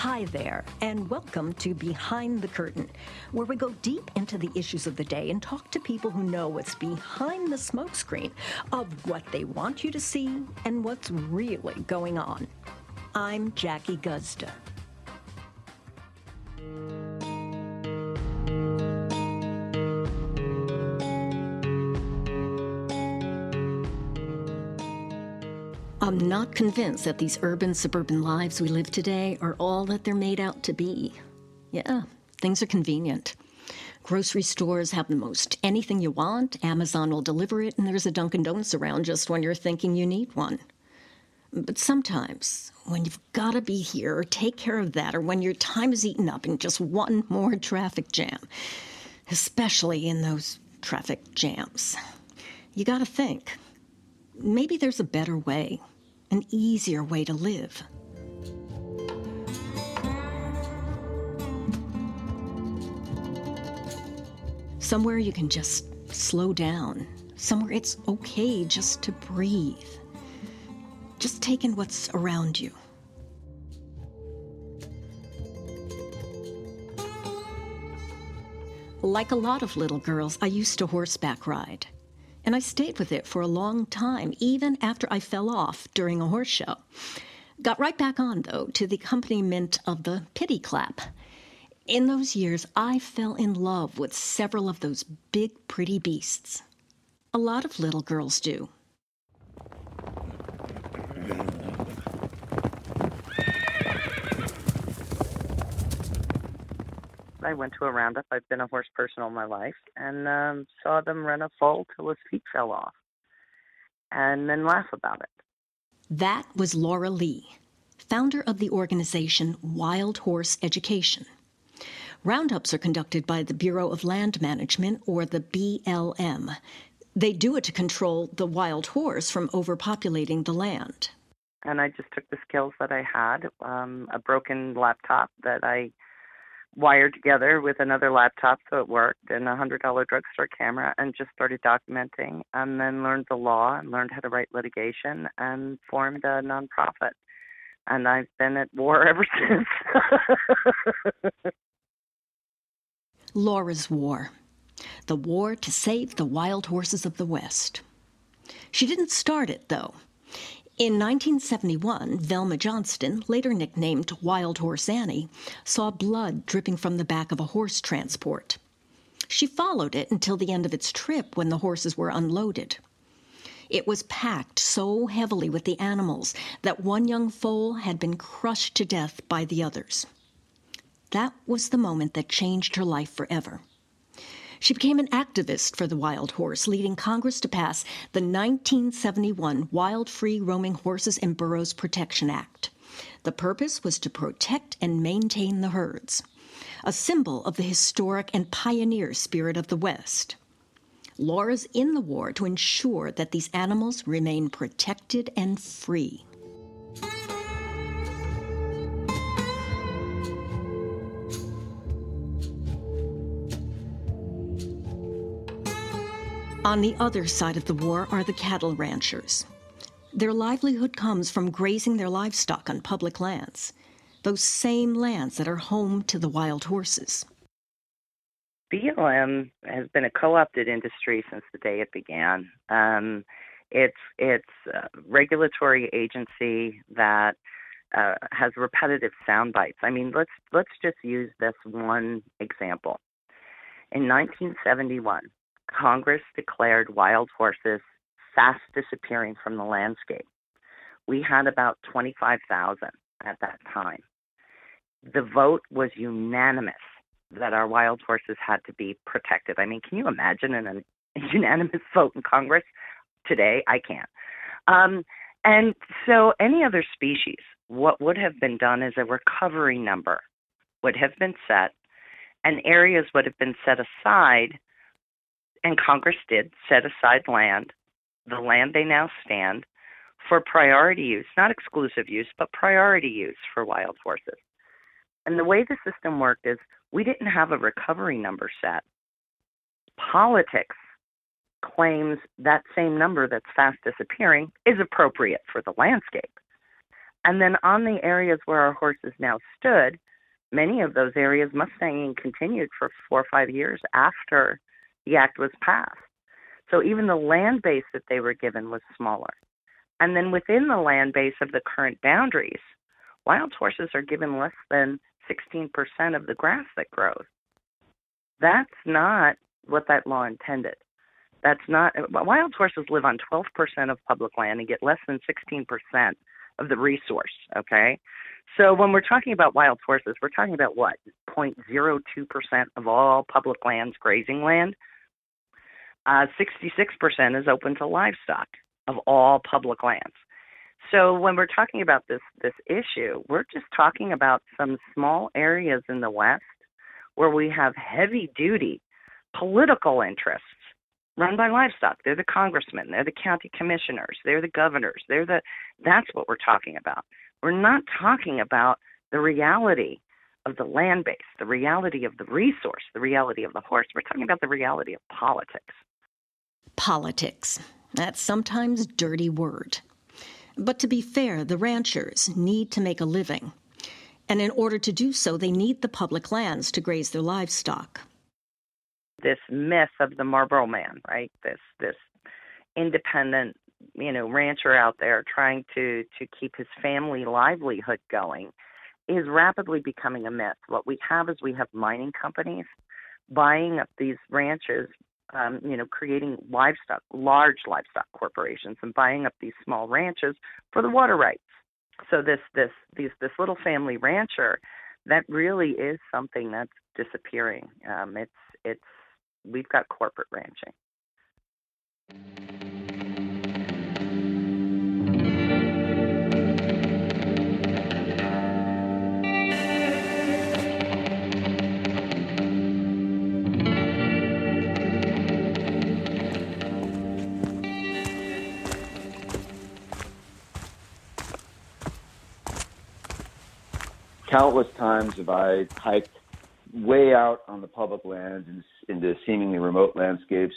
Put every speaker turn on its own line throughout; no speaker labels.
Hi there, and welcome to Behind the Curtain, where we go deep into the issues of the day and talk to people who know what's behind the smokescreen of what they want you to see and what's really going on. I'm Jackie Guzda. I'm not convinced that these urban suburban lives we live today are all that they're made out to be. Yeah, things are convenient. Grocery stores have the most anything you want, Amazon will deliver it, and there's a Dunkin' Donuts around just when you're thinking you need one. But sometimes, when you've got to be here or take care of that, or when your time is eaten up in just one more traffic jam, especially in those traffic jams, you got to think maybe there's a better way an easier way to live. Somewhere you can just slow down, somewhere it's okay just to breathe, just take in what's around you. Like a lot of little girls, I used to horseback ride and I stayed with it for a long time, even after I fell off during a horse show. Got right back on, though, to the accompaniment of the pity clap. In those years, I fell in love with several of those big, pretty beasts. A lot of little girls do.
I went to a roundup. I've been a horse person all my life, and um, saw them run a foal till his feet fell off, and then laugh about it.
That was Laura Leigh, founder of the organization Wild Horse Education. Roundups are conducted by the Bureau of Land Management, or the BLM. They do it to control the wild horse from overpopulating the land.
And I just took the skills that I had, um, a broken laptop that I wired together with another laptop so it worked and a hundred dollar drugstore camera and just started documenting and then learned the law and learned how to write litigation and formed a nonprofit and I've been at war ever since.
Laura's War. The war to save the wild horses of the West. She didn't start it, though. In 1971, Velma Johnston, later nicknamed Wild Horse Annie, saw blood dripping from the back of a horse transport. She followed it until the end of its trip when the horses were unloaded. It was packed so heavily with the animals that one young foal had been crushed to death by the others. That was the moment that changed her life forever. She became an activist for the wild horse, leading Congress to pass the 1971 Wild Free Roaming Horses and Burros Protection Act. The purpose was to protect and maintain the herds, a symbol of the historic and pioneer spirit of the West. Laura's in the war to ensure that these animals remain protected and free. On the other side of the war are the cattle ranchers. Their livelihood comes from grazing their livestock on public lands, those same lands that are home to the wild horses.
BLM has been a co-opted industry since the day it began. Um, it's it's a regulatory agency that uh, has repetitive sound bites. I mean, let's let's just use this one example. In 1971, Congress declared wild horses fast disappearing from the landscape. We had about 25,000 at that time. The vote was unanimous that our wild horses had to be protected. I mean, can you imagine an, a unanimous vote in Congress today? I can't. Um, and so, any other species, what would have been done is a recovery number would have been set, and areas would have been set aside and Congress did set aside land, the land they now stand, for priority use, not exclusive use, but priority use for wild horses. And the way the system worked is we didn't have a recovery number set. Politics claims that same number that's fast disappearing is appropriate for the landscape. And then on the areas where our horses now stood, many of those areas mustanging continued for four or five years after the act was passed. So even the land base that they were given was smaller. And then within the land base of the current boundaries, wild horses are given less than 16% of the grass that grows. That's not what that law intended. That's not wild horses live on 12% of public land and get less than 16% of the resource, okay? So when we're talking about wild horses, we're talking about what? 0.02% of all public lands grazing land. Uh, 66% is open to livestock of all public lands. So when we're talking about this this issue, we're just talking about some small areas in the West where we have heavy duty political interests run by livestock. They're the congressmen, they're the county commissioners, they're the governors, they're the that's what we're talking about. We're not talking about the reality of the land base, the reality of the resource, the reality of the horse. We're talking about the reality of politics.
Politics. That's sometimes dirty word. But to be fair, the ranchers need to make a living. And in order to do so, they need the public lands to graze their livestock
this myth of the Marlboro man, right? This this independent, you know, rancher out there trying to to keep his family livelihood going is rapidly becoming a myth. What we have is we have mining companies buying up these ranches, um, you know, creating livestock, large livestock corporations, and buying up these small ranches for the water rights. So this this these this little family rancher, that really is something that's disappearing. Um, it's it's we've got corporate ranching.
Countless times have I hiked way out on the public lands and into seemingly remote landscapes,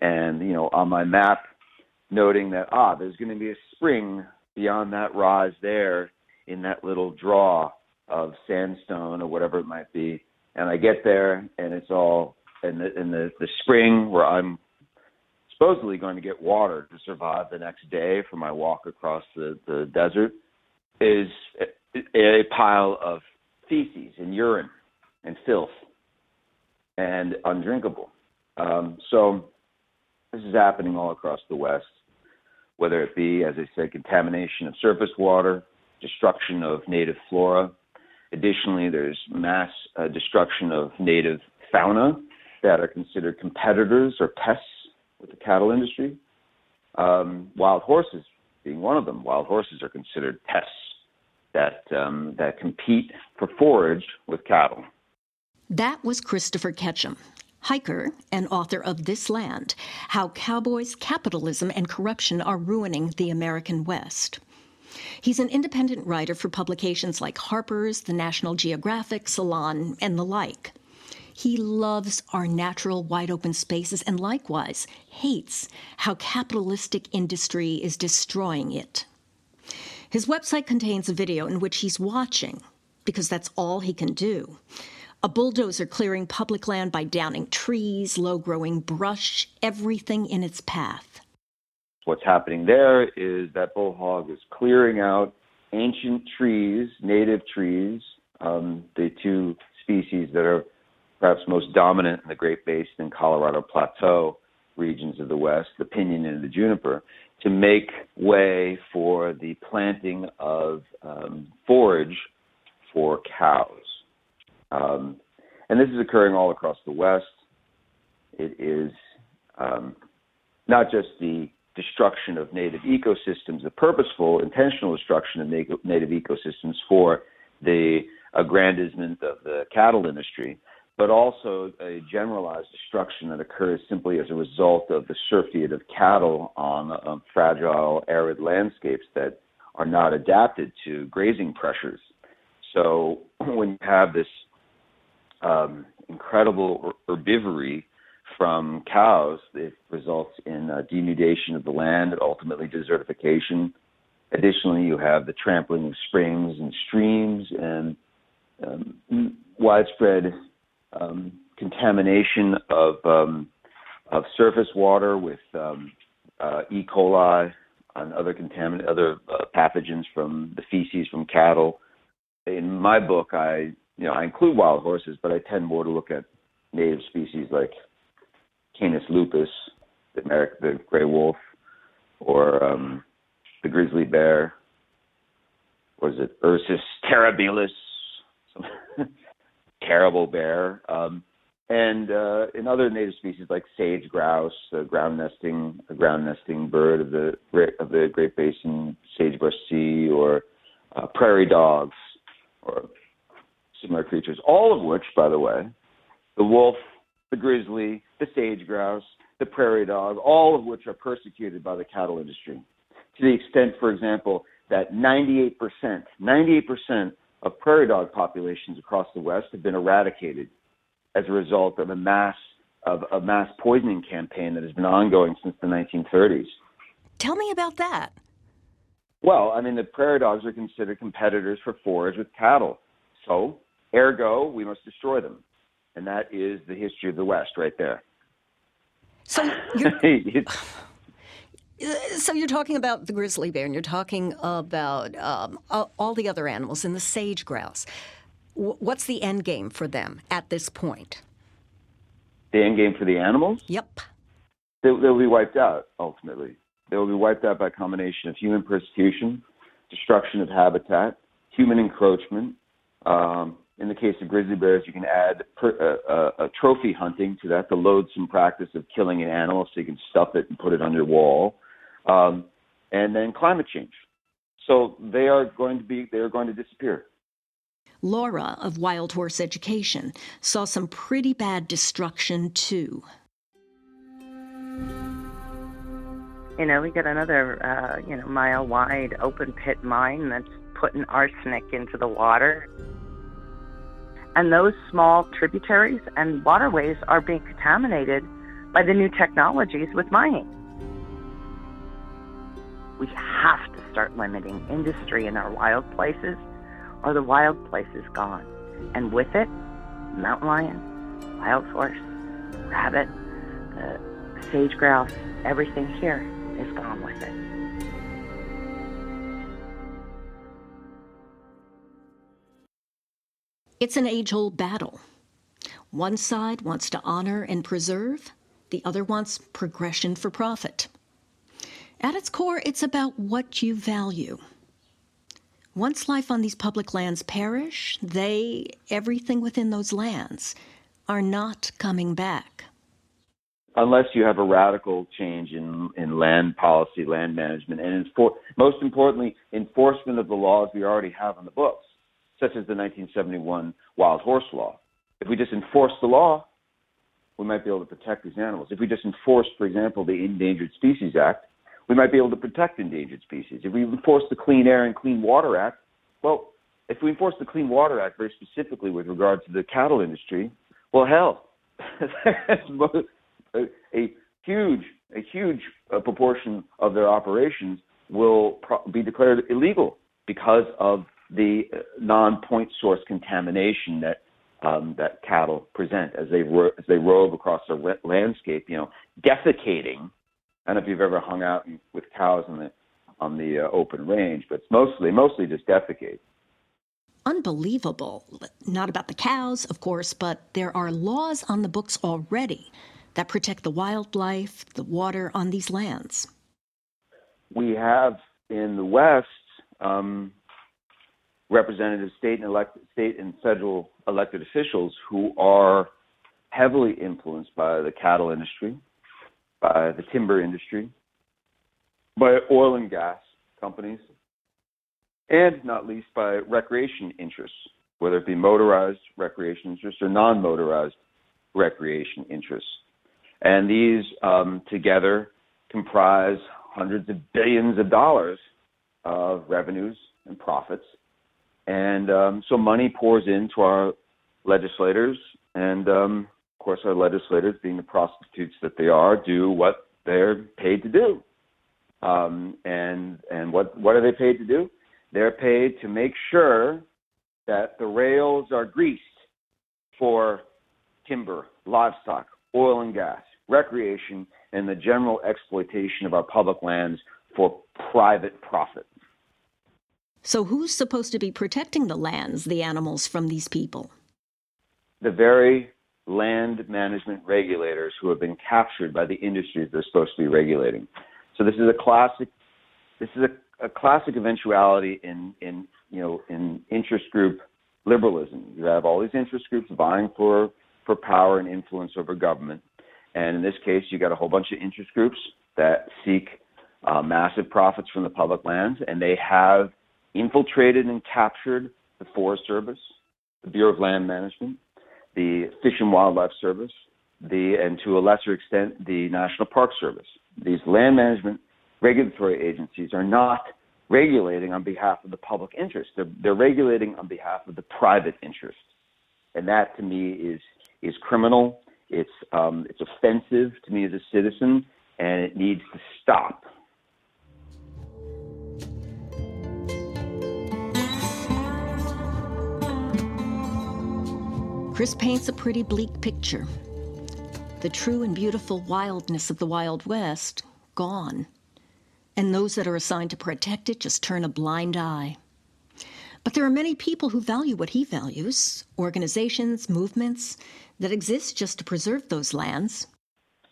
and you know on my map, noting that ah, there's going to be a spring beyond that rise there in that little draw of sandstone or whatever it might be, and I get there and it's all in the in the, the spring where I'm supposedly going to get water to survive the next day for my walk across the, the desert is a, pile of feces and urine and filth and undrinkable. Um, so this is happening all across the West, whether it be, as I said, contamination of surface water, destruction of native flora. Additionally, there's mass uh, destruction of native fauna that are considered competitors or pests with the cattle industry. Um, wild horses being one of them. Wild horses are considered pests that um, that compete for forage with cattle.
That was Christopher Ketcham, hiker and author of This Land How Cowboys, Capitalism, and Corruption Are Ruining the American West. He's an independent writer for publications like Harper's, The National Geographic, Salon, and the like. He loves our natural wide open spaces and likewise hates how capitalistic industry is destroying it. His website contains a video in which he's watching, because that's all he can do, a bulldozer clearing public land by downing trees, low growing brush, everything in its path.
What's happening there is that bullhog is clearing out ancient trees, native trees, um, the two species that are perhaps most dominant in the Great Basin and Colorado Plateau regions of the West, the pinyon and the juniper, to make way for the planting of um, forage for cows. Um, and this is occurring all across the West. It is um, not just the destruction of native ecosystems, the purposeful, intentional destruction of native ecosystems for the aggrandizement of the cattle industry, but also a generalized destruction that occurs simply as a result of the surfeit of cattle on um, fragile, arid landscapes that are not adapted to grazing pressures. So when you have this um, incredible herbivory from cows. It results in uh, denudation of the land, and ultimately desertification. Additionally, you have the trampling of springs and streams and um, widespread um, contamination of um, of surface water with um, uh, E. coli and other other uh, pathogens from the feces from cattle. In my book, I you know I include wild horses, but I tend more to look at native species like Canis lupus, the, American, the gray wolf, or um, the grizzly bear. Was it Ursus terribilis? Terrible bear. Um, and uh, in other native species like sage grouse, a ground nesting, a ground nesting bird of the of the Great Basin sagebrush sea, or uh, prairie dogs, or similar creatures. All of which, by the way, the wolf, the grizzly, the sage grouse, the prairie dog, all of which are persecuted by the cattle industry. To the extent, for example, that 98%, 98% of prairie dog populations across the West have been eradicated as a result of a mass of a mass poisoning campaign that has been ongoing since the 1930s.
Tell me about that.
Well, I mean, the prairie dogs are considered competitors for forage with cattle. So, ergo, we must destroy them. And that is the history of the West right there.
So so you're talking about the grizzly bear and you're talking about um, all the other animals and the sage grouse what's the end game for them at this point?
The end game for the animals?
Yep.
They, will be wiped out ultimately. They will be wiped out by a combination of human persecution, destruction of habitat, human encroachment. Um, in the case of grizzly bears, you can add per, uh, uh, trophy hunting to that, the loathsome practice of killing an animal so you can stuff it and put it on your wall, um, and then climate change. So they are going to be they are going to disappear.
Laura of Wild Horse Education saw some pretty bad destruction too.
You know, we got another, uh, you know, mile wide open pit mine that's putting arsenic into the water. And those small tributaries and waterways are being contaminated by the new technologies with mining. We have to start limiting industry in our wild places or the wild places gone. And with it, mountain lion, wild horse, rabbit, the sage grouse, everything here is gone with it.
It's an age old battle. One side wants to honor and preserve, the other wants progression for profit. At its core, it's about what you value. Once life on these public lands perish, they, everything within those lands, are not coming back.
Unless you have a radical change in, in land policy, land management, and most importantly, enforcement of the laws we already have on the books, such as the 1971 wild horse law. If we just enforce the law, we might be able to protect these animals. If we just enforce, for example, the Endangered Species Act, we might be able to protect endangered species. If we enforce the Clean Air and Clean Water Act, well, if we enforce the Clean Water Act very specifically with regard to the cattle industry, well, hell, a, huge, a huge uh, proportion of their operations will be declared illegal because of the uh, non-point source contamination that um, that cattle present as they ro- as they rove across the landscape. You know, defecating I don't know if you've ever hung out with cows on the on the uh, open range, but it's mostly mostly just defecate.
Unbelievable. Not about the cows, of course, but there are laws on the books already that protect the wildlife, the water on these lands.
We have in the West um, representative state and elect, state and federal elected officials who are heavily influenced by the cattle industry, by the timber industry, by oil and gas companies, and not least by recreation interests, whether it be motorized recreation interests or non motorized recreation interests. And these um, together comprise hundreds of billions of dollars of revenues and profits. And um, so money pours into our legislators and um, course, our legislators, being the prostitutes that they are, do what they're paid to do. Um, and and what what are they paid to do? They're paid to make sure that the rails are greased for timber, livestock, oil and gas, recreation, and the general exploitation of our public lands for private profit.
So, who's supposed to be protecting the lands, the animals from these people?
The very land management regulators who have been captured by the industries they're supposed to be regulating. So this is a classic. This is a, a classic eventuality in in you know in interest group liberalism. You have all these interest groups vying for for power and influence over government, and in this case, you got a whole bunch of interest groups that seek uh, massive profits from the public lands, and they have infiltrated and captured the Forest Service, the Bureau of Land Management, the Fish and Wildlife Service, the and to a lesser extent the National Park Service. These land management regulatory agencies are not regulating on behalf of the public interest. They're, they're regulating on behalf of the private interest, and that to me is is criminal. It's um, it's offensive to me as a citizen, and it needs to stop.
Chris paints a pretty bleak picture. The true and beautiful wildness of the Wild West gone. And those that are assigned to protect it just turn a blind eye. But there are many people who value what he values organizations, movements that exist just to preserve those lands.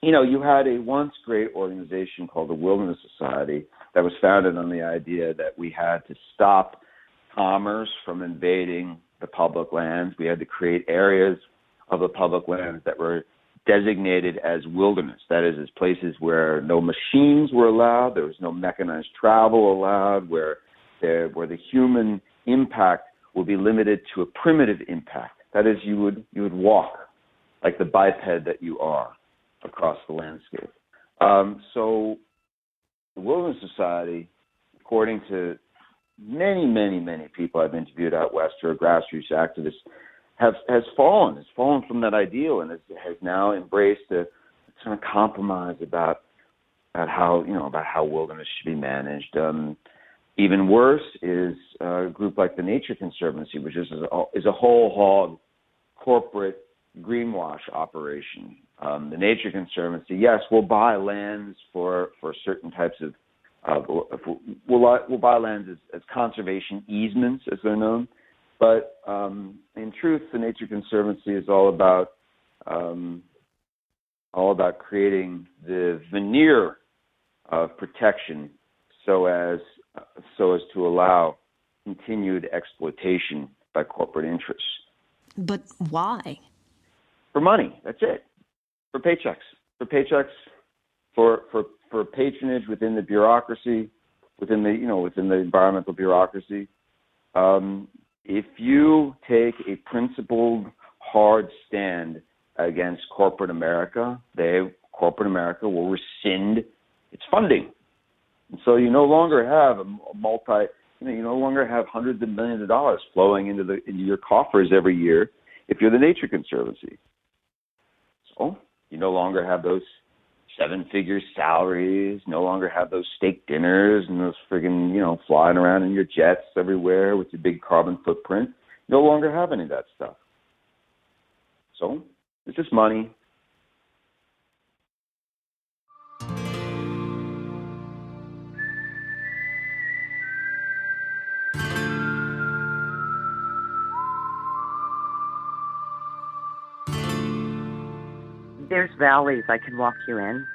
You know, you had a once great organization called the Wilderness Society that was founded on the idea that we had to stop commerce from invading the public lands. We had to create areas of the public lands that were designated as wilderness. That is, as places where no machines were allowed, there was no mechanized travel allowed, where there, where the human impact would be limited to a primitive impact. That is, you would you would walk like the biped that you are across the landscape. Um, so, the Wilderness Society, according to many, many, many people I've interviewed out west who are grassroots activists have has fallen, has fallen from that ideal, and has, has now embraced a kind of compromise about about how you know about how wilderness should be managed. Um, even worse is a group like the Nature Conservancy, which is a, is a whole hog corporate greenwash operation. Um, the Nature Conservancy, yes, will buy lands for for certain types of uh, we'll, we'll buy lands as, as, conservation easements, as they're known. But um, in truth, the Nature Conservancy is all about um, all about creating the veneer of protection, so as so as to allow continued exploitation by corporate interests.
But why?
For money. That's it. For paychecks. For paychecks. For for for patronage within the bureaucracy, within the you know within the environmental bureaucracy. Um, if you take a principled, hard stand against corporate America, they corporate America will rescind its funding, and so you no longer have a multi. You know, you no longer have hundreds of millions of dollars flowing into the into your coffers every year if you're the Nature Conservancy. So you no longer have those seven figure salaries, no longer have those steak dinners and those friggin', you know, flying around in your jets everywhere with your big carbon footprint. No longer have any of that stuff. So it's just money.
There's valleys I can walk you in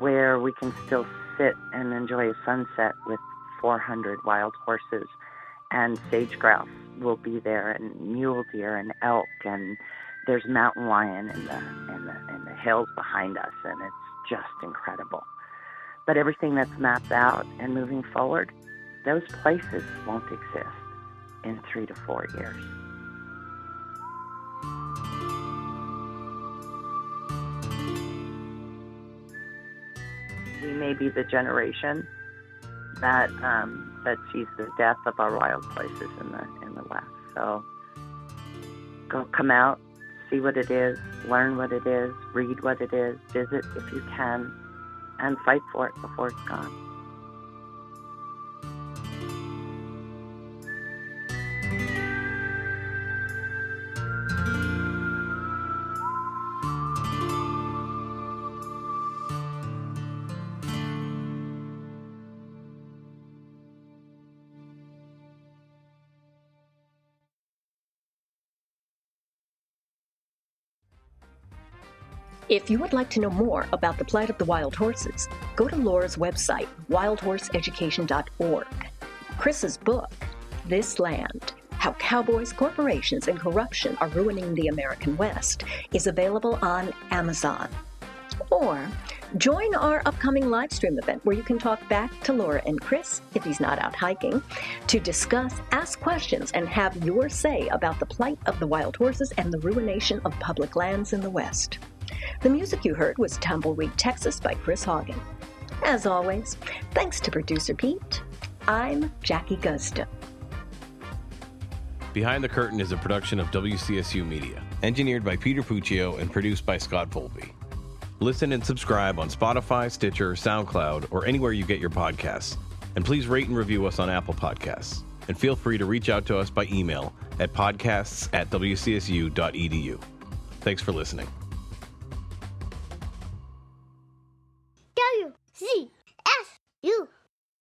where we can still sit and enjoy a sunset with 400 wild horses and sage grouse will be there and mule deer and elk and there's mountain lion in the in the in the hills behind us and it's just incredible. But everything that's mapped out and moving forward, those places won't exist in 3 to 4 years. May be the generation that um, that sees the death of our wild places in the in the West. So go come out, see what it is, learn what it is, read what it is, visit if you can, and fight for it before it's gone.
If you would like to know more about the plight of the wild horses, go to Laura's website, wildhorseeducation.org. Chris's book, This Land How Cowboys, Corporations, and Corruption Are Ruining the American West, is available on Amazon. Or join our upcoming live stream event where you can talk back to Laura and Chris, if he's not out hiking, to discuss, ask questions, and have your say about the plight of the wild horses and the ruination of public lands in the West. The music you heard was Tumbleweed, Texas by Chris Haugen. As always, thanks to producer Pete, I'm Jackie Guzda.
Behind the Curtain is a production of WCSU Media, engineered by Peter Puccio and produced by Scott Volpe. Listen and subscribe on Spotify, Stitcher, SoundCloud, or anywhere you get your podcasts. And please rate and review us on Apple Podcasts. And feel free to reach out to us by email at podcasts at wcsu.edu. Thanks for listening.